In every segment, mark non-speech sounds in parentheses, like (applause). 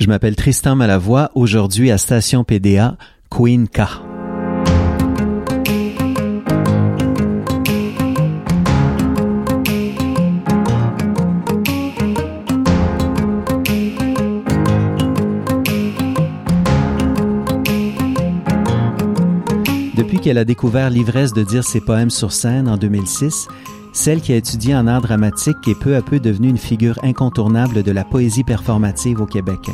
Je m'appelle Tristan Malavoie, aujourd'hui à Station PDA, Queen K. Depuis qu'elle a découvert l'ivresse de dire ses poèmes sur scène en 2006, celle qui a étudié en art dramatique est peu à peu devenue une figure incontournable de la poésie performative au Québec.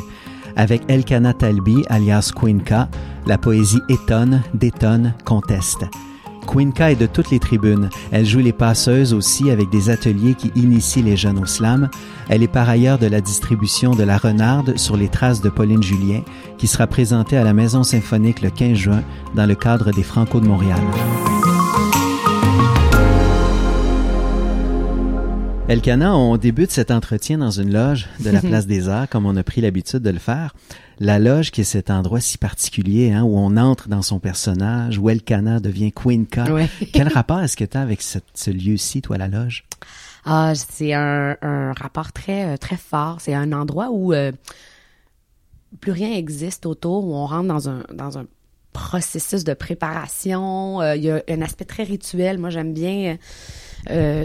Avec Elkana Talbi, alias Queenka, la poésie étonne, détonne, conteste. Queenka est de toutes les tribunes. Elle joue les passeuses aussi avec des ateliers qui initient les jeunes au slam. Elle est par ailleurs de la distribution de La Renarde sur les traces de Pauline Julien, qui sera présentée à la Maison symphonique le 15 juin dans le cadre des Franco de Montréal. Elkana, on débute cet entretien dans une loge de la (laughs) Place des Arts, comme on a pris l'habitude de le faire. La loge qui est cet endroit si particulier hein, où on entre dans son personnage, où Elkana devient Queen K. (laughs) Quel rapport est-ce que tu as avec ce lieu-ci, toi, la loge? Ah, c'est un, rapport très, euh, très fort. C'est un endroit où euh, plus rien existe autour, où on rentre dans un, dans un processus de préparation. Euh, il y a un aspect très rituel. Moi, j'aime bien euh,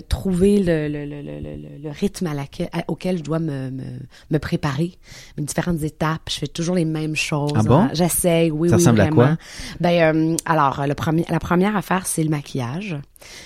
trouver le, le, le, le, rythme à laquelle, auquel je dois me, me, me, préparer, différentes étapes. Je fais toujours les mêmes choses. Ah bon? J'essaie, oui, Ça ressemble à quoi? Ben, euh, alors, le premier, la première affaire, c'est le maquillage.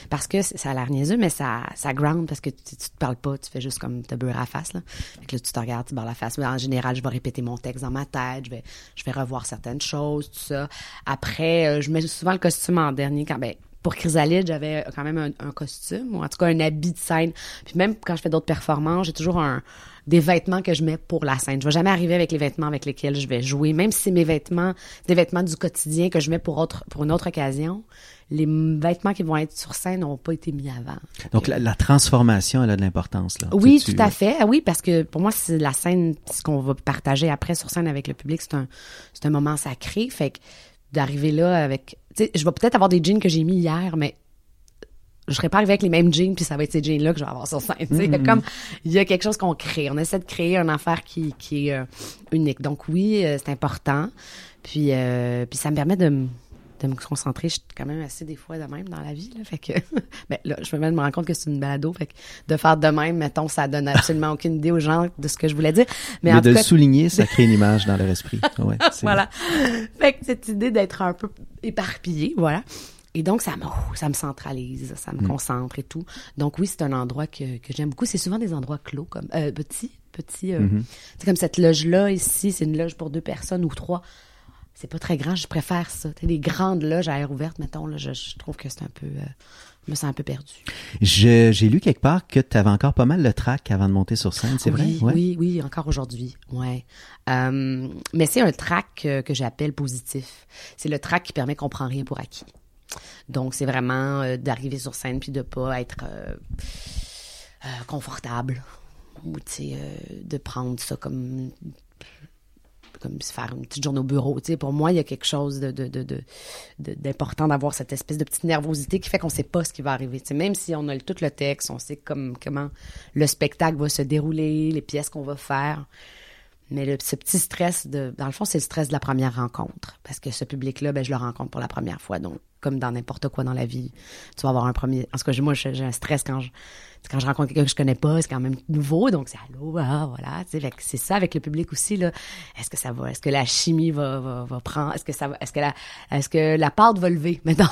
Parce que ça a l'air niaiseux, mais ça, ça ground parce que tu, tu, te parles pas, tu fais juste comme te beurre à la face, là. Fait que là, tu te regardes, tu barres la face. Mais en général, je vais répéter mon texte dans ma tête, je vais, je vais revoir certaines choses, tout ça. Après, euh, je mets souvent le costume en dernier quand, ben, pour Chrysalide, j'avais quand même un, costume, ou en tout cas un habit de scène. Puis même quand je fais d'autres performances, j'ai toujours un, des vêtements que je mets pour la scène. Je vais jamais arriver avec les vêtements avec lesquels je vais jouer, même si c'est mes vêtements, des vêtements du quotidien que je mets pour autre, pour une autre occasion. Les vêtements qui vont être sur scène n'ont pas été mis avant. Donc la, transformation, elle a de l'importance là. Oui, tout à fait. Ah oui, parce que pour moi, c'est la scène, ce qu'on va partager après sur scène avec le public, c'est un, c'est un moment sacré. Fait que d'arriver là avec je vais peut-être avoir des jeans que j'ai mis hier, mais je serais pas arrivée avec les mêmes jeans puis ça va être ces jeans là que je vais avoir sur scène mm-hmm. comme il y a quelque chose qu'on crée. On essaie de créer une affaire qui, qui est euh, unique. Donc oui euh, c'est important. Puis euh, puis ça me permet de de me concentrer. Je suis quand même assez des fois de même dans la vie. Là, fait que, (laughs) ben, là, je me rends compte que c'est une balado. Fait que de faire de même, mettons, ça donne absolument aucune idée aux gens de ce que je voulais dire. Mais, en de le souligner, ça crée une image dans leur esprit. (laughs) Ouais, voilà. Fait que cette idée d'être un peu éparpillé, voilà. Et donc, ça me, ça me centralise, ça me mm. concentre et tout. Donc, oui, c'est un endroit que, que j'aime beaucoup. C'est souvent des endroits clos, comme euh, petits, petits. Euh, mm-hmm. C'est comme cette loge-là ici, c'est une loge pour deux personnes ou trois c'est pas très grand, je préfère ça. T'sais, les grandes loges à air ouverte, mettons, là, je, trouve que c'est un peu... Euh, je me sens un peu perdu. J'ai lu quelque part que tu avais encore pas mal le track avant de monter sur scène, c'est vrai? Oui, oui, encore aujourd'hui, ouais. Euh, mais c'est un track que, j'appelle positif. C'est le track qui permet qu'on prend rien pour acquis. Donc, c'est vraiment euh, d'arriver sur scène puis de pas être confortable ou, tu sais, de prendre ça comme comme se faire une petite journée au bureau. Pour moi, il y a quelque chose de, d'important d'avoir cette espèce de petite nervosité qui fait qu'on sait pas ce qui va arriver. Même si on a tout le texte, on sait comme, comment le spectacle va se dérouler, les pièces qu'on va faire. Mais le, ce petit stress de, dans le fond, c'est le stress de la première rencontre. Parce que ce public-là, ben, je le rencontre pour la première fois. Donc, comme dans n'importe quoi dans la vie, tu vas avoir un premier, en tout cas, moi, j'ai un stress quand je, quand je rencontre quelqu'un que je connais pas, c'est quand même nouveau, donc c'est allô, ah, voilà, c'est ça avec le public aussi là. Est-ce que ça va, est-ce que la chimie va, va, va prendre, est-ce que ça va, est-ce que la, est-ce que la pâte va lever (laughs) maintenant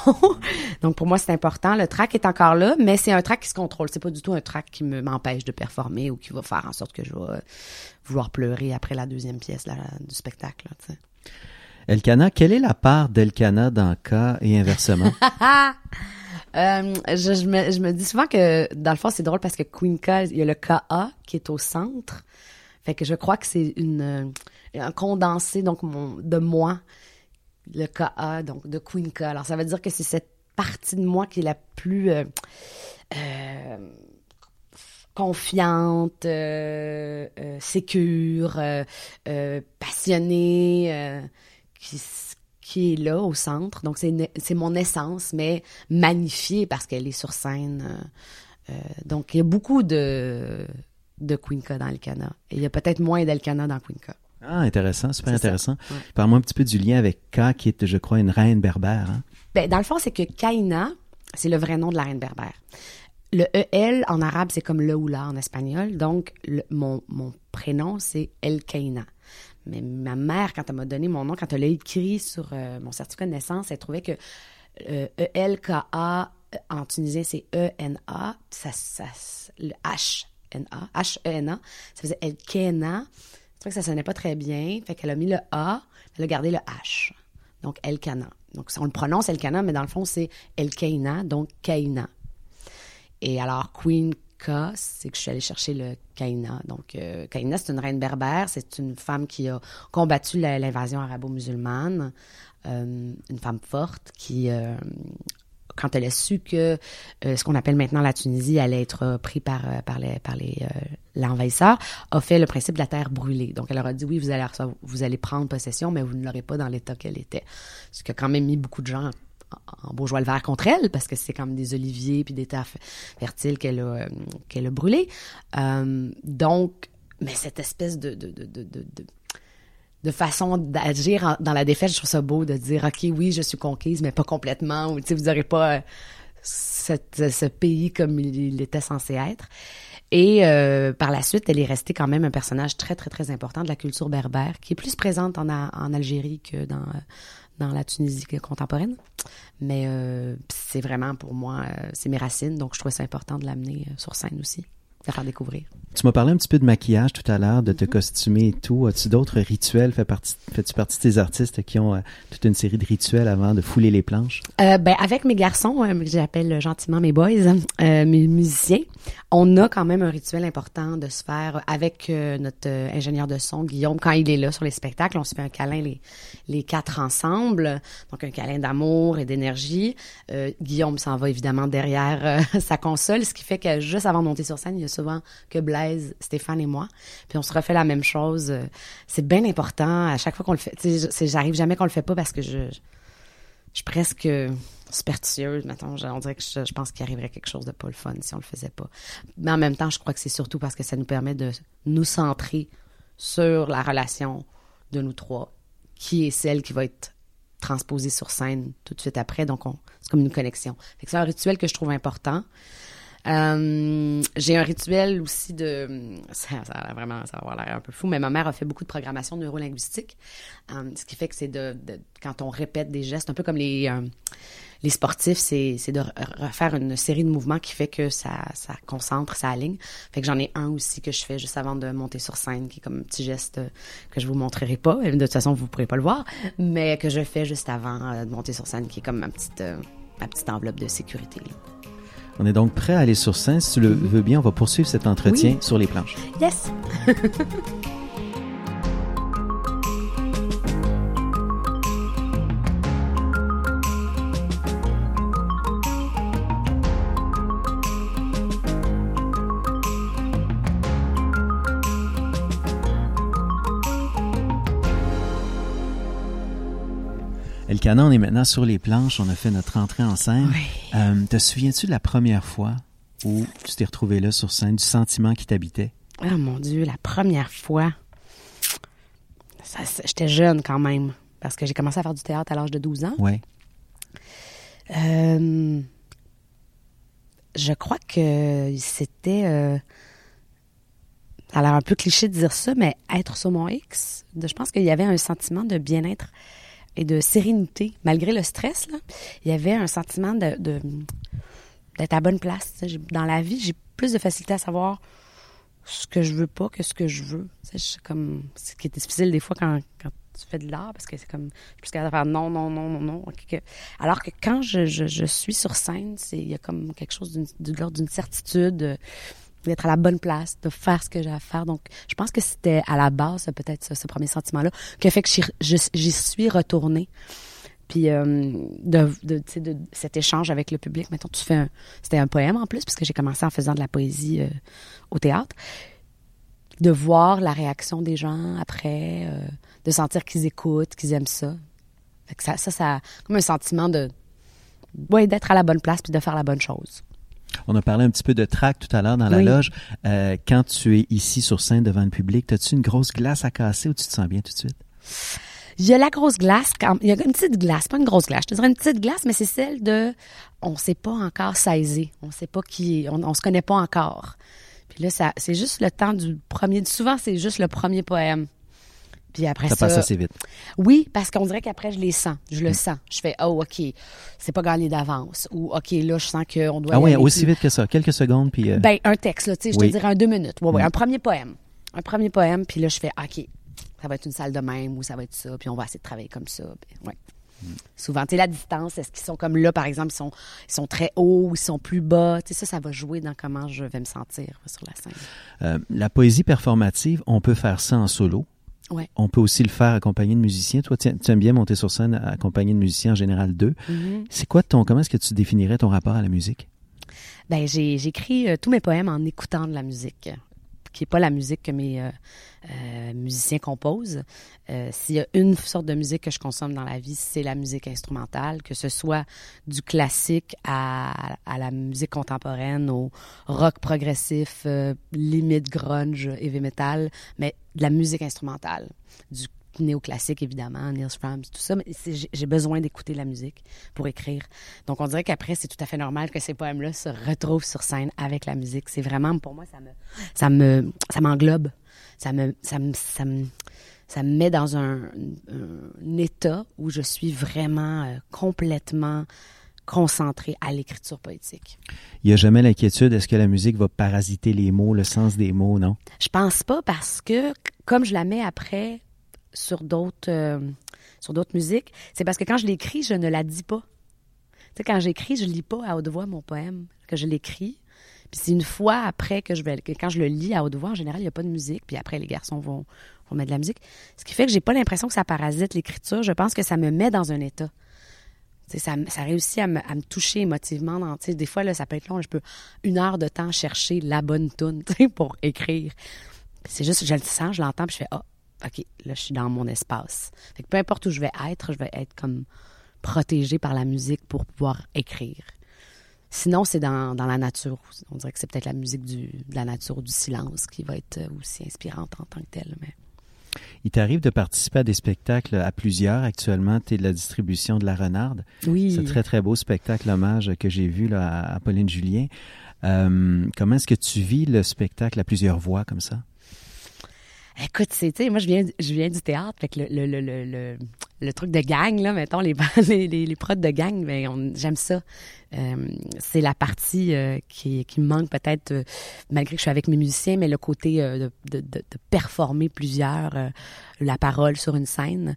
Donc pour moi c'est important. Le track est encore là, mais c'est un track qui se contrôle. C'est pas du tout un track qui me m'empêche de performer ou qui va faire en sorte que je vais vouloir pleurer après la deuxième pièce là, du spectacle. Elkana, quelle est la part d'Elkana dans K et inversement? (laughs) Euh, je, me, je, me, dis souvent que, dans le fond, c'est drôle parce que Queen K, il y a le KA qui est au centre. Fait que je crois que c'est une, euh, un condensé donc de moi, le KA, donc de Queen K. Alors, ça veut dire que c'est cette partie de moi qui est la plus euh, confiante, sécure, passionnée, qui qui est là au centre. Donc, c'est mon essence, mais magnifiée parce qu'elle est sur scène. Euh, euh, donc, il y a beaucoup de, de Queenca dans le Cana. Et il y a peut-être moins d'Elkana dans Queenca. Ah, intéressant, super intéressant. Ouais. Parle-moi un petit peu du lien avec Ka, qui est, je crois, une reine berbère. hein? Ben, dans le fond, c'est que Kaina, c'est le vrai nom de la reine berbère. Le EL en arabe, c'est comme le ou la en espagnol. Donc, le- mon, mon prénom, c'est El Kaina. Mais ma mère, quand elle m'a donné mon nom, quand elle l'a écrit sur euh, mon certificat de naissance, elle trouvait que euh, E-L-K-A en tunisien, c'est E-N-A. Ça, ça, le H-N-A, H-E-N-A, ça faisait El Kaina. Je trouvais que ça sonnait pas très bien. Fait qu'elle a mis le A, elle a gardé le H. Donc, El Kana. Donc, on le prononce El Kana, mais dans le fond, c'est El Kaina, donc Kaina. Et alors, Queen K, c'est que je suis allée chercher le Kaina. Donc, euh, Kaina, c'est une reine berbère. C'est une femme qui a combattu l'invasion arabo-musulmane. Euh, une femme forte qui, euh, quand elle a su que euh, ce qu'on appelle maintenant la Tunisie allait être pris par, par les, par les, l'envahisseur, a fait le principe de la terre brûlée. Donc, elle leur a dit, oui, vous allez, vous allez prendre possession, mais vous ne l'aurez pas dans l'état qu'elle était. Ce qui a quand même mis beaucoup de gens en- bourgeois le vert contre elle, parce que c'est comme des oliviers puis des terres fertiles qu'elle a, euh, qu'elle a brûlées. Euh, donc, mais cette espèce de, de, de, de, de, façon d'agir dans la défaite, je trouve ça beau de dire, OK, oui, je suis conquise, mais pas complètement, ou tu sais, vous n'aurez pas euh, ce pays comme il, était censé être. Et par la suite, elle est restée quand même un personnage très, très, très important de la culture berbère, qui est plus présente en, en Algérie que dans, dans la Tunisie contemporaine. Mais euh, c'est vraiment, pour moi, euh, c'est mes racines, donc je trouvais ça important de l'amener euh, sur scène aussi, faire découvrir. Tu m'as parlé un petit peu de maquillage tout à l'heure, de te costumer et tout. As-tu d'autres rituels? Fais partie, fais-tu partie de ces artistes qui ont euh, toute une série de rituels avant de fouler les planches? Euh, ben, avec mes garçons, euh, que j'appelle gentiment mes boys, euh, mes musiciens, on a quand même un rituel important de se faire avec notre ingénieur de son, Guillaume, quand il est là sur les spectacles. On se fait un câlin les, les quatre ensemble, donc un câlin d'amour et d'énergie. Guillaume s'en va évidemment derrière (laughs) sa console, ce qui fait que juste avant de monter sur scène, il y a souvent que Blaise, Stéphane et moi. Puis on se refait la même chose. Euh, C'est bien important à chaque fois qu'on le fait. J'arrive jamais qu'on le fait pas parce que je, je suis presque superstitieuse, mettons. Je- On dirait que je, pense qu'il arriverait quelque chose de pas le fun si on le faisait pas. Mais en même temps, je crois que c'est surtout parce que ça nous permet de nous centrer sur la relation de nous trois, qui est celle qui va être transposée sur scène tout de suite après. Donc, on- c'est comme une connexion. C'est un rituel que je trouve important. Euh, j'ai un rituel aussi de ça, ça a vraiment ça va avoir l'air un peu fou mais ma mère a fait beaucoup de programmation neurolinguistique. Euh, ce qui fait que c'est de, quand on répète des gestes un peu comme les euh, les sportifs c'est de re- refaire une série de mouvements qui fait que ça ça concentre ça aligne. Fait que j'en ai un aussi que je fais juste avant de monter sur scène qui est comme un petit geste que je vous montrerai pas. De toute façon vous pourrez pas le voir. Mais que je fais juste avant de monter sur scène qui est comme ma petite ma petite enveloppe de sécurité. On est donc prêt à aller sur scène. Si tu le veux bien, on va poursuivre cet entretien Oui. sur les planches. yes (laughs) Elkana, on est maintenant sur les planches. On a fait notre entrée en scène. Oui. Euh, te souviens-tu de la première fois où tu t'es retrouvé là sur scène, du sentiment qui t'habitait? Ah mon Dieu, la première fois. Ça, ça- J'étais jeune quand même. Parce que j'ai commencé à faire du théâtre à l'âge de 12 ans. Ouais. Euh, je crois que c'était. euh, ça a l'air un peu cliché de dire ça, mais être sur mon X, je pense qu'il y avait un sentiment de bien-être et de sérénité, malgré le stress. Là, il y avait un sentiment de, d'être à bonne place. Dans la vie, j'ai plus de facilité à savoir ce que je veux pas que ce que je veux. Suis comme, ce qui est difficile des fois quand, tu fais de l'art, parce que c'est comme, plus de faire non, non, non, non, non. Alors que quand je, je, suis sur scène, c'est il y a comme quelque chose d'une, d'une certitude, euh, d'être à la bonne place, de faire ce que j'ai à faire. Donc, je pense que c'était à la base, peut-être, ce, ce premier sentiment-là, qui a fait que j'y, suis retournée. Puis, euh, de, cet échange avec le public, mettons, tu fais un, c'était un poème en plus, parce que j'ai commencé en faisant de la poésie euh, au théâtre. De voir la réaction des gens après, euh, de sentir qu'ils écoutent, qu'ils aiment ça. Ça, ça, ça, comme un sentiment de, ouais, d'être à la bonne place puis de faire la bonne chose. On a parlé un petit peu de track tout à l'heure dans la Oui. loge. Euh, quand tu es ici sur scène devant le public, as-tu une grosse glace à casser ou tu te sens bien tout de suite? Il y a la grosse glace, quand, il y a une petite glace, pas une grosse glace, je te dirais une petite glace, mais c'est celle de, on sait pas encore saisir, on sait pas qui, est- on, on se connaît pas encore. Puis là, ça, c'est juste le temps du premier, souvent c'est juste le premier poème. Puis après Ça ça, passe assez vite. oui, parce qu'on dirait qu'après je les sens, je Mm. le sens. Je fais, oh ok, c'est pas gagné d'avance, ou ok là je sens qu'on doit. Ah oui, aussi plus. vite que ça. Quelques secondes, puis... euh, Ben, un texte, là, tu sais, je Oui. te dirais un deux minutes. Ouais, ouais, Mm. un premier poème. Un premier poème, puis là, je fais, OK, ça va être une salle de même ou ça va être ça, puis on va essayer de travailler comme ça. Puis, ouais. Mm. Souvent, tu sais, la distance, est-ce qu'ils sont comme là, par exemple, ils sont, ils sont très hauts ou ils sont plus bas? Tu sais, ça, ça va jouer dans comment je vais me sentir sur la scène. euh, la poésie performative, on peut faire ça en solo. Ouais. On peut aussi le faire accompagné de musiciens. Toi, tu aimes bien monter sur scène accompagné de musiciens, en général deux. Mhm. C'est quoi ton... Comment est-ce que tu définirais ton rapport à la musique? Ben, j'ai j'écris euh, tous mes poèmes en écoutant de la musique, qui est pas la musique que mes euh, euh, musiciens composent. Euh, S'il y a une sorte de musique que je consomme dans la vie, c'est la musique instrumentale, que ce soit du classique à, à la musique contemporaine, au rock progressif, limite grunge, heavy metal, mais de la musique instrumentale, du néoclassique évidemment, Neil Fromm, tout ça, mais j'ai besoin d'écouter la musique pour écrire. Donc on dirait qu'après c'est tout à fait normal que ces poèmes-là se retrouvent sur scène avec la musique. C'est vraiment pour moi ça me ça me ça m'englobe, ça me ça me ça me ça me met dans un, un état où je suis vraiment euh, complètement concentrée à l'écriture poétique. Il n'y a jamais l'inquiétude, est-ce que la musique va parasiter les mots, le sens des mots, non? Je pense pas parce que comme je la mets après sur d'autres euh, sur d'autres musiques, c'est parce que quand je l'écris, je ne la dis pas. Tu sais quand j'écris, je lis pas à haute voix mon poème, que je l'écris. Puis c'est une fois après que je vais que quand je le lis à haute voix, en général, il n'y a pas de musique, puis après les garçons vont vont mettre de la musique, ce qui fait que j'ai pas l'impression que ça parasite l'écriture, je pense que ça me met dans un état. Ça, ça réussit à me, à me toucher émotivement. Dans, des fois, là, ça peut être long. Je peux une heure de temps chercher la bonne tune (laughs) pour écrire. C'est juste, je le sens, je l'entends, puis je fais ah, ok, là, je suis dans mon espace. Fait que peu importe où je vais être, je vais être comme protégée par la musique pour pouvoir écrire. Sinon, c'est dans, dans la nature. On dirait que c'est peut-être la musique du, de la nature, du silence, qui va être euh, aussi inspirante en tant que telle. Mais... Il t'arrive de participer à des spectacles à plusieurs. Actuellement, tu es de la distribution de La Renarde. Oui. C'est un très, très beau spectacle hommage que j'ai vu là, à à Pauline Julien. Euh, comment est-ce que tu vis le spectacle à plusieurs voix comme ça? Écoute, c'est, moi, je viens, je viens du théâtre, fait que le, le, le, le, le, truc de gang, là, mettons, (laughs) les, les, les, prods de gang, ben, j'aime ça. Euh, c'est la partie euh, qui, qui me manque peut-être, euh, malgré que je suis avec mes musiciens, mais le côté euh, de, de, de, performer plusieurs, euh, la parole sur une scène.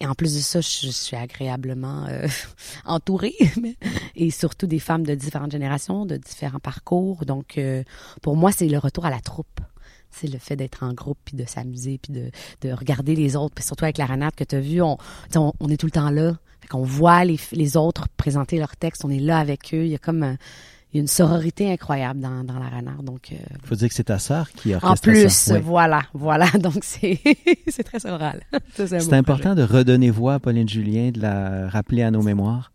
Et en plus de ça, je, je suis agréablement (laughs) entourée, (laughs) et surtout des femmes de différentes générations, de différents parcours. Donc, pour moi, c'est le retour à la troupe c'est le fait d'être en groupe puis de s'amuser puis de, de regarder les autres puis surtout avec la renate que tu as vu on, on, on est tout le temps là. Fait qu'on voit les, les autres présenter leurs textes on est là avec eux. Il y a comme euh, il y a une sororité incroyable dans, dans la renard donc euh, Il faut dire que c'est ta sœur qui a en plus voilà voilà (laughs) donc c'est c'est très oral. (laughs) Ça, C'est important de redonner voix à Pauline Julien, de la rappeler à nos mémoires.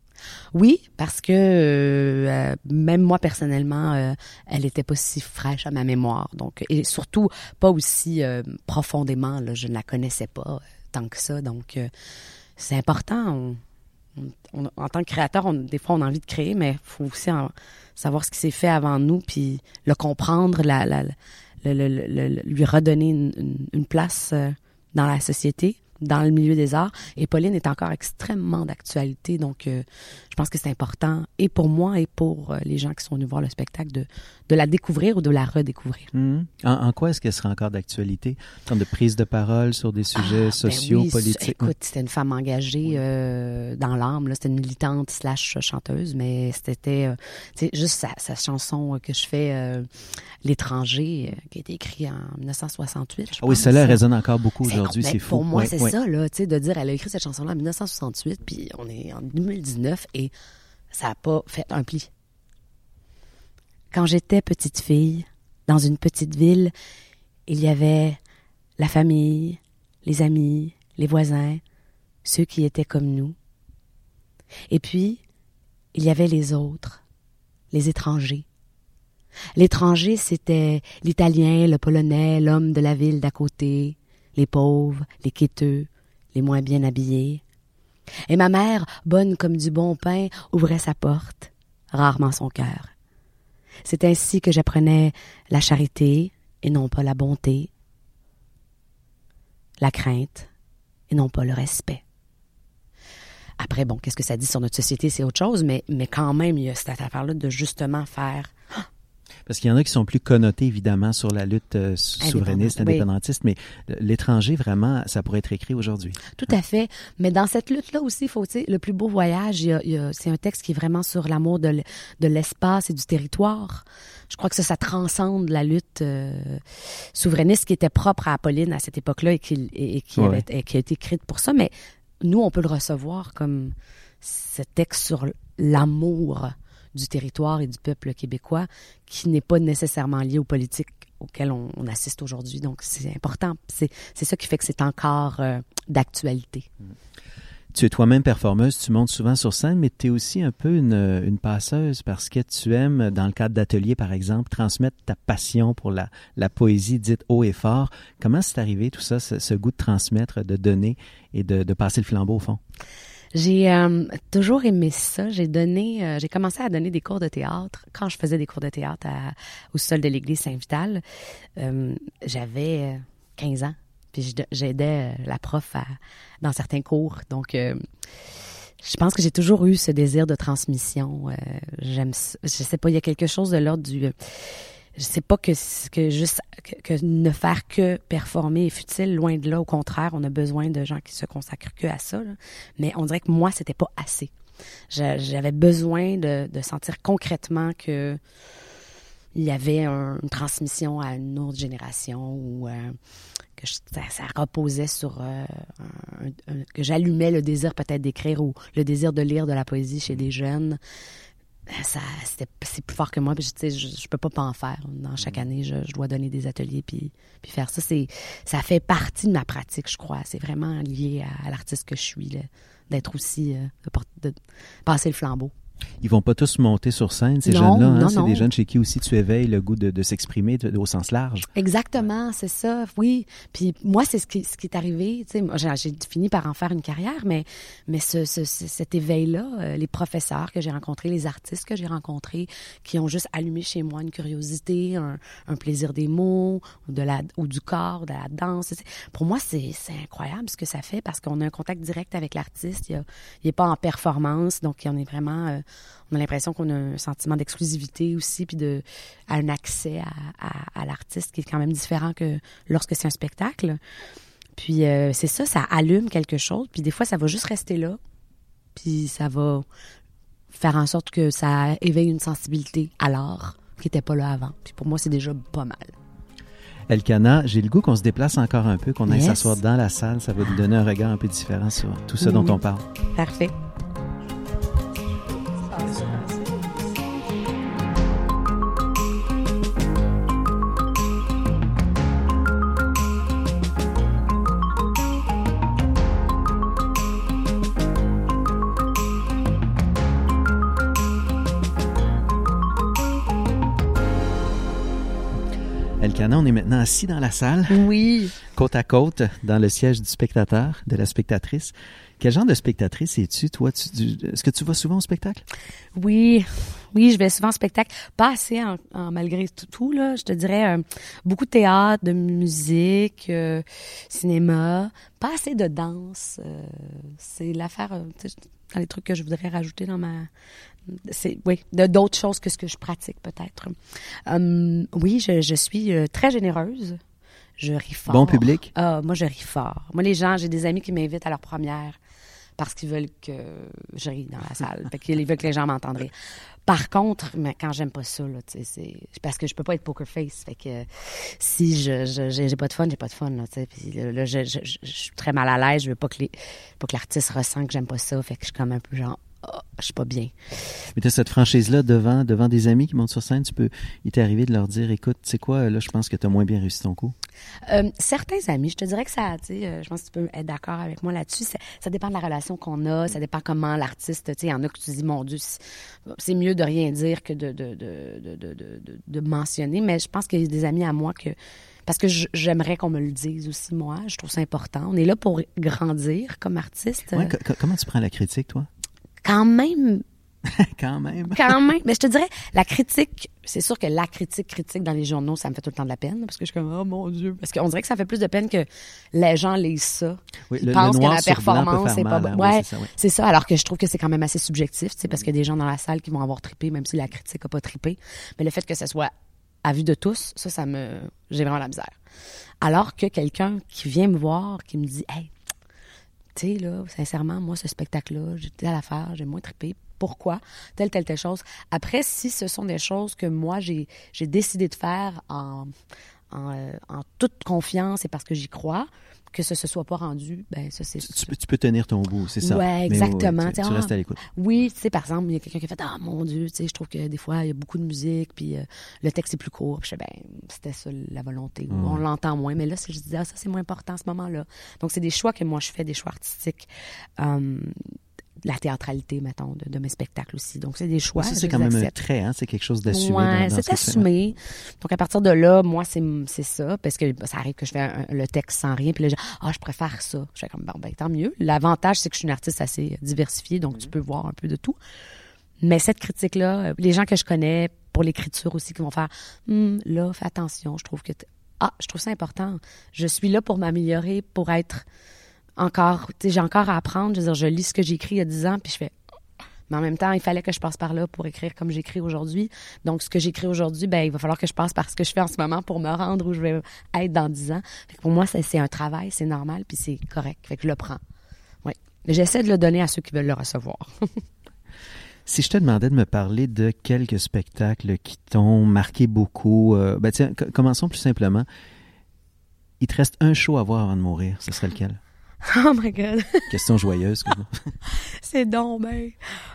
Oui, parce que euh, euh, même moi personnellement, euh, elle était pas si fraîche à ma mémoire. Et surtout pas aussi profondément. Je ne la connaissais pas tant que ça. Donc c'est important. En tant que créateur, des fois on a envie de créer, mais faut aussi savoir ce qui s'est fait avant nous, puis le comprendre, lui redonner une, place dans la société, dans le milieu des arts. Et Pauline est encore extrêmement d'actualité, donc euh, je pense que c'est important, et pour moi et pour euh, les gens qui sont venus voir le spectacle, de, de la découvrir ou de la redécouvrir. Mhm. En, en quoi est-ce qu'elle sera encore d'actualité? En termes de prise de parole sur des sujets Ah, ben sociaux, oui, politiques? Écoute, c'était une femme engagée euh, dans l'âme. C'était une militante slash chanteuse, mais c'était euh, juste sa, sa chanson que je fais, L'étranger, qui a été écrite en 1968. je Ah oui, celle-là elle résonne encore beaucoup aujourd'hui, c'est fou. Pour moi, c'est. Là, tu sais, de dire, elle a écrit cette chanson-là en 1968, puis on est en 2019 et ça n'a pas fait un pli. Quand j'étais petite fille, dans une petite ville, il y avait la famille, les amis, les voisins, ceux qui étaient comme nous. Et puis, il y avait les autres, les étrangers. L'étranger, c'était l'italien, le polonais, l'homme de la ville d'à côté, les pauvres, les quêteux, les moins bien habillés. Et ma mère, bonne comme du bon pain, ouvrait sa porte, rarement son cœur. C'est ainsi que j'apprenais la charité et non pas la bonté, la crainte et non pas le respect. Après, bon, qu'est-ce que ça dit sur notre société, c'est autre chose, mais, mais quand même, il y a cette affaire-là de justement faire parce qu'il y en a qui sont plus connotés, évidemment, sur la lutte euh, souverainiste, indépendantiste, mais l'étranger, vraiment, ça pourrait être écrit aujourd'hui. Tout à fait. Mais dans cette lutte-là aussi, faut, le plus beau voyage, c'est un texte qui est vraiment sur l'amour de l'espace et du territoire. Je crois que ça, ça transcende la lutte euh, souverainiste qui était propre à Apolline à cette époque-là et qui, et, qui, avait, et qui a été écrite pour ça. Mais nous, on peut le recevoir comme ce texte sur l'amour du territoire et du peuple québécois qui n'est pas nécessairement lié aux politiques auxquelles on, assiste aujourd'hui. Donc, c'est important. C'est ça qui fait que c'est encore euh, d'actualité. Tu es toi-même performeuse, tu montes souvent sur scène, mais tu es aussi un peu une, passeuse parce que tu aimes, dans le cadre d'ateliers par exemple, transmettre ta passion pour la, la poésie dite haut et fort. Comment c'est arrivé tout ça, ce, goût de transmettre, de donner et de passer le flambeau au fond? J'ai euh, toujours aimé ça. J'ai donné, euh, j'ai commencé à donner des cours de théâtre quand je faisais des cours de théâtre au sol de l'église Saint-Vital. Euh, j'avais 15 ans, puis j'aidais la prof dans certains cours. Donc, je pense que j'ai toujours eu ce désir de transmission. J'aime, je sais pas, il y a quelque chose de l'ordre du je sais pas que, que juste que, ne faire que performer est futile, loin de là. Au contraire, on a besoin de gens qui se consacrent que à ça. Mais on dirait que moi, c'était pas assez. J'avais besoin de, de, sentir concrètement que il y avait une transmission à une autre génération ou euh, que ça, reposait sur euh, que j'allumais le désir peut-être d'écrire ou le désir de lire de la poésie chez des jeunes ça c'est plus fort que moi puis je, je, je peux pas pas en faire. Dans chaque mm. année je, je dois donner des ateliers puis puis faire ça. C'est ça fait partie de ma pratique je crois. C'est vraiment lié à, l'artiste que je suis d'être aussi euh, de passer le flambeau ils vont pas tous monter sur scène, ces jeunes-là. Hein? C'est des jeunes chez qui aussi tu éveilles le goût de, de s'exprimer au sens large. Exactement, c'est ça, oui. Puis moi, c'est ce qui, ce qui est arrivé. J'ai fini par en faire une carrière, mais, mais ce, ce, cet éveil-là, euh, les professeurs que j'ai rencontrés, les artistes que j'ai rencontrés, qui ont juste allumé chez moi une curiosité, un, un plaisir des mots, ou, de la, ou du corps, de la danse. Pour moi, c'est incroyable ce que ça fait parce qu'on a un contact direct avec l'artiste. Il n'est pas en performance, donc on est vraiment... On a l'impression qu'on a un sentiment d'exclusivité aussi, puis de un accès à, l'artiste qui est quand même différent que lorsque c'est un spectacle. Puis euh, c'est ça, ça allume quelque chose, puis des fois ça va juste rester là, puis ça va faire en sorte que ça éveille une sensibilité à l'art qui n'était pas là avant. Puis pour moi, c'est déjà pas mal. Elkana, j'ai le goût qu'on se déplace encore un peu, qu'on aille s'asseoir dans la salle. Ça va nous donner un regard un peu différent sur tout ce dont on parle. Parfait. On est maintenant assis dans la salle. Oui. Côte à côte, dans le siège du spectateur, de la spectatrice. Quel genre de spectatrice es-tu, toi? Est-ce que tu vas souvent au spectacle? Oui, oui, je vais souvent au spectacle. Pas assez en, malgré tout, là. Je te dirais euh, beaucoup de théâtre, de musique, euh, cinéma. Pas assez de danse. Euh, c'est l'affaire, dans les trucs que je voudrais rajouter dans ma c'est oui, d'autres choses que ce que je pratique peut-être. Hum, oui, je, je suis euh, très généreuse. Je ris fort. Bon public. Ah, moi je ris fort. Moi les gens, j'ai des amis qui m'invitent à leur première parce qu'ils veulent que je ris dans la salle, fait qu'ils veulent que les gens m'entendent. Par contre, mais quand j'aime pas ça, c'est parce que je peux pas être poker face. Fait que si je j'ai pas de fun, j'ai pas de fun. Là, puis là, je, je, je, suis très mal à l'aise. Je veux pas que les pas que l'artiste ressent que j'aime pas ça. Fait que je suis comme un peu genre oh, je suis pas bien. Mais tu as cette franchise-là devant, devant des amis qui montent sur scène, tu peux, il t'est arrivé de leur dire, écoute, tu sais quoi, là, je pense que tu as moins bien réussi ton coup. Euh, certains amis, je te dirais que ça, tu sais, euh, je pense que tu peux être d'accord avec moi là-dessus. Ça, ça dépend de la relation qu'on a, ça dépend comment l'artiste, tu sais, il y en a que tu dis, mon Dieu, c'est- mieux de rien dire que de, de, de, de, de, mentionner, mais je pense qu'il y a des amis à moi que, parce que j'aimerais qu'on me le dise aussi, moi, je trouve ça important. On est là pour grandir comme artiste. Ouais, comment tu prends la critique, toi? (laughs) Quand même, Quand même. quand (laughs) même. Mais je te dirais, la critique, c'est sûr que la critique critique dans les journaux, ça me fait tout le temps de la peine, parce que je suis comme, oh mon Dieu. Parce qu'on dirait que ça fait plus de peine que les gens lisent ça. Oui, Ils le- le pensent que noir la blanc peut performance faire est pas bonne. hein. Oui, Ouais, c'est ça, oui. c'est ça. Alors que je trouve que c'est quand même assez subjectif, tu sais, parce qu'il y a des gens dans la salle qui vont avoir trippé, même si la critique a pas trippé. Mais le fait que ce soit à vue de tous, ça, ça me, j'ai vraiment la misère. Alors que quelqu'un qui vient me voir, qui me dit, hey, tu sais, sincèrement, moi, ce spectacle-là, j'étais à l'affaire, j'ai moins trippé. Pourquoi? Telle, telle, telle chose. Après, si ce sont des choses que moi, j'ai décidé de faire euh, en toute confiance et parce que j'y crois, que ce se soit pas rendu, ben ça, c'est... Tu, tu peux, tenir ton bout, c'est ça. Ouais, Mais exactement. tu, ah, restes à l'écoute. Oui, tu sais, par exemple, il y a quelqu'un qui a fait Ah mon Dieu, tu sais, je trouve que des fois, il y a beaucoup de musique, puis euh, le texte est plus court. Puis je fais Ben, c'était ça la volonté. On l'entend moins. Mais là, je dis Ah, ça, c'est moins important à ce moment-là. Donc, c'est des choix que moi, je fais, des choix artistiques. Hum, la théâtralité, mettons, de, de mes spectacles aussi. Donc, c'est des choix. Je c'est quand même un trait, hein? C'est quelque chose d'assumé. Ce c'est assumé. Donc, à partir de là, moi, c'est c'est ça. Parce que ça arrive que je fais un- le texte sans rien. Puis là, je ah, je préfère ça. Je fais comme, bon, ben, tant mieux. L'avantage, c'est que je suis une artiste assez diversifiée. Donc, tu peux voir un peu de tout. Mais cette critique-là, les gens que je connais pour l'écriture aussi, qui vont faire, Hum, là, fais attention. Je trouve que, ah, je trouve ça important. Je suis là pour m'améliorer, pour être encore, tu j'ai encore à apprendre. Je veux je lis ce que j'ai écrit il y a 10 ans, puis je fais, mais en même temps, il fallait que je passe par là pour écrire comme j'écris aujourd'hui. Donc, ce que j'écris aujourd'hui, ben, il va falloir que je passe par ce que je fais en ce moment pour me rendre où je vais être dans 10 ans. Fait pour moi, c'est un travail, c'est normal, puis c'est correct. Fait que je le prends. Oui. J'essaie de le donner à ceux qui veulent le recevoir. (laughs) Si je te demandais de me parler de quelques spectacles qui t'ont marqué beaucoup, euh, ben commençons plus simplement. Il te reste un show à voir avant de mourir. Ce serait lequel? (laughs) oh my God. (laughs) Question joyeuse. C'est donc ben.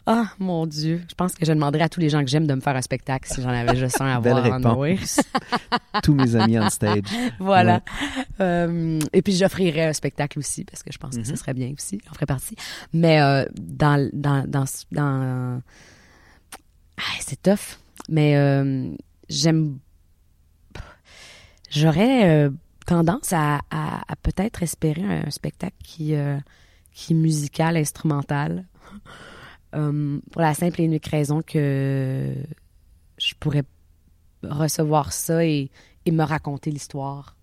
Ah, mon Dieu. Je pense que je demanderais à tous les gens que j'aime de me faire un spectacle si j'en avais juste un à Belle voir réponse. (laughs) Tous mes amis on stage. Voilà. Euh, et puis j'offrirais un spectacle aussi parce que je pense que ce Mhm. serait bien aussi, j'en ferais partie. Mais euh, dans dans dans dans ah, c'est tough, mais euh, j'aime j'aurais tendance à, à, à peut-être espérer un spectacle qui euh, qui est musical, instrumental. (laughs) Euh, pour la simple et unique raison que je pourrais recevoir ça et, et me raconter l'histoire.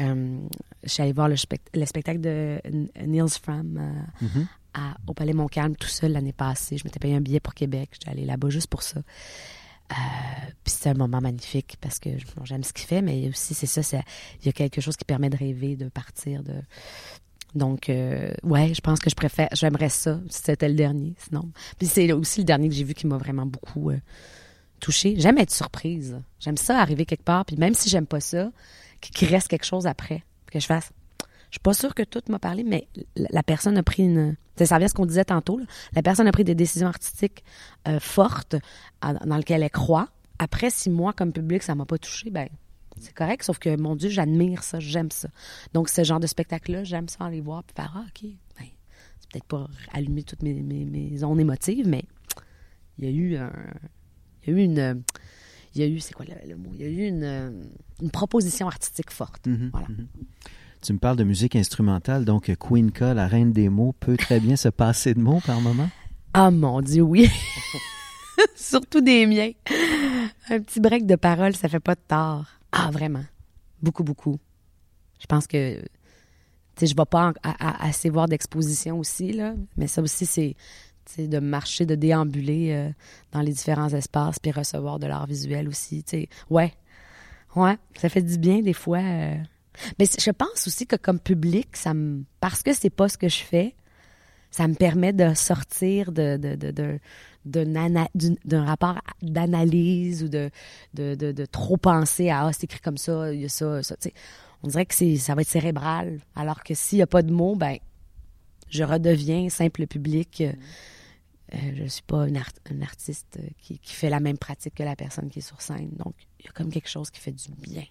Euh, je suis allée voir le, spect- le spectacle de N- Niels Fram euh, à- au Palais Montcalm tout seul l'année passée. Je m'étais payé un billet pour Québec. J'étais allée là-bas juste pour ça. Euh, puis c'était un moment magnifique parce que j'aime ce qu'il fait, mais aussi, c'est ça, c'est- il y a quelque chose qui permet de rêver, de partir, de... Donc, euh, ouais, je pense que je préfère, j'aimerais ça si c'était le dernier, sinon. Puis c'est aussi le dernier que j'ai vu qui m'a vraiment beaucoup euh, touchée. J'aime être surprise. J'aime ça arriver quelque part, puis même si j'aime pas ça, qu'il reste quelque chose après, que je fasse. Je suis pas sûre que tout m'a parlé, mais la, personne a pris une. Ça revient à ce qu'on disait tantôt. là. La personne a pris des décisions artistiques euh, fortes à- dans lesquelles elle croit. Après six mois comme public, ça m'a pas touché. Ben, c'est correct. Sauf que mon Dieu, j'admire ça, j'aime ça. Donc ce genre de spectacle-là, j'aime ça aller voir puis faire ah ok. Ben, c'est peut-être pas allumer toutes mes, mes, mes ondes émotives, mais il y a eu un, il y a eu une, il y a eu c'est quoi le, le mot? Il y a eu une, une proposition artistique forte. Mhm, Voilà. mhm. Tu me parles de musique instrumentale, donc Queen K, la reine des mots, peut très bien se passer de mots par moment? Ah mon Dieu, oui. (laughs) Surtout des miens. Un petit break de parole, ça fait pas de tort. Ah, vraiment. Beaucoup, beaucoup. Je pense que, tu sais, je vais pas assez voir d'exposition aussi, là. Mais ça aussi, c'est, de marcher, de déambuler euh, dans les différents espaces, puis recevoir de l'art visuel aussi. Ouais. Ouais. Ça fait du bien, des fois. euh. Mais je pense aussi que comme public, ça me, parce que c'est pas ce que je fais, ça me permet de sortir de, de, d'un rapport d'analyse ou de, de, de, trop penser à ah c'est écrit comme ça il y a ça ça on dirait que c'est ça va être cérébral. Alors que s'il y a pas de mots ben je redeviens simple public. Euh, je suis pas une, artiste qui, qui, fait la même pratique que la personne qui est sur scène. Donc, y a comme quelque chose qui fait du bien.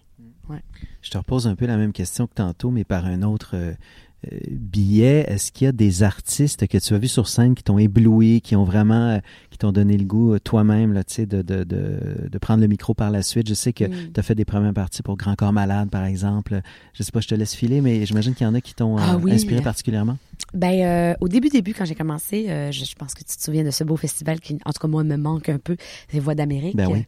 Ouais. Je te repose un peu la même question que tantôt, mais par un autre, euh, billets, est-ce qu'il y a des artistes que tu as vus sur scène qui t'ont ébloui, qui ont vraiment, euh, qui t'ont donné le goût euh, toi-même, là, tu sais, de, de, de, de, prendre le micro par la suite? Je sais que mm. tu as fait des premières parties pour Grand Corps Malade, par exemple. Je sais pas, je te laisse filer, mais j'imagine qu'il y en a qui t'ont ah inspiré particulièrement. Ben, au début, début, quand j'ai commencé, je, pense que tu te souviens de ce beau festival qui, en tout cas, moi, me manque un peu, c'est Voix d'Amérique. Ben oui.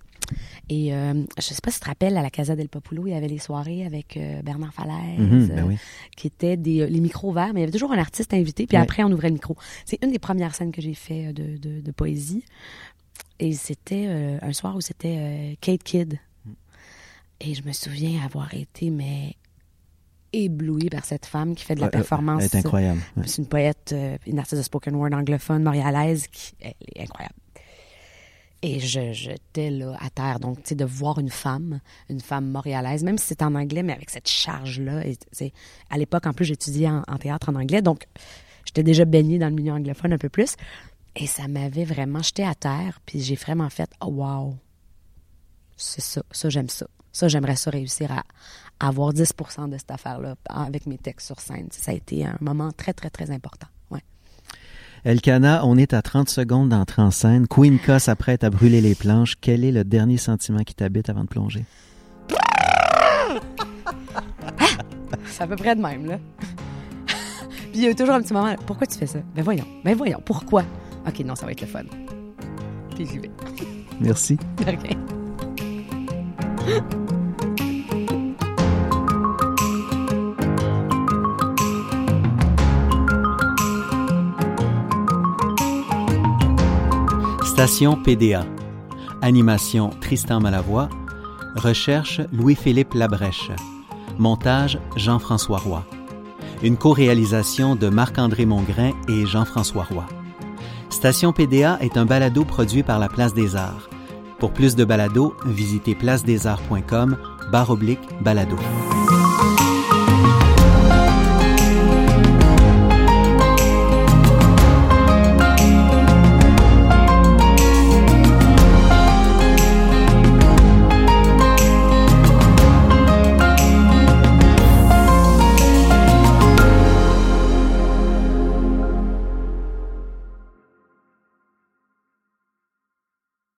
Et euh, je sais pas si tu te rappelles, à la Casa del Populo, il y avait les soirées avec euh, Bernard Falaise, mhm, ben euh, qui étaient des, les micros verts, mais il y avait toujours un artiste invité, puis après, on ouvrait le micro. C'est une des premières scènes que j'ai fait de, de, de, poésie. Et c'était un soir où c'était Kate Kidd. Et je me souviens avoir été, mais éblouie par cette femme qui fait de la performance. Elle est incroyable. C'est une poète, une artiste de spoken word anglophone, montréalaise, qui elle est incroyable. Et je j'étais là à terre. Donc, tu sais, de voir une femme, une femme montréalaise, même si c'était en anglais, mais avec cette charge-là. À l'époque, en plus, j'étudiais en, théâtre en anglais, donc j'étais déjà baignée dans le milieu anglophone un peu plus. Et ça m'avait vraiment jeté à terre. Puis j'ai vraiment fait, oh wow, c'est ça, ça j'aime ça. Ça, j'aimerais ça réussir à, avoir 10% de cette affaire-là avec mes textes sur scène. Ça a été un moment très, très, très important. Elkana, on est à 30 secondes d'entrer en scène. Queen K s'apprête à brûler les planches. Quel est le dernier sentiment qui t'habite avant de plonger? C'est à peu près de même, là. Puis il y a toujours un petit moment, pourquoi tu fais ça? Ben voyons, ben voyons, pourquoi? OK, non, ça va être le fun. Puis j'y vais. Merci. (laughs) OK. Station PDA. Animation Tristan Malavoie. Recherche Louis-Philippe Labrèche. Montage Jean-François Roy. Une co-réalisation de Marc-André Mongrain et Jean-François Roy. Station PDA est un balado produit par la Place des Arts. Pour plus de balados, visitez placedesarts.com barre oblique balado.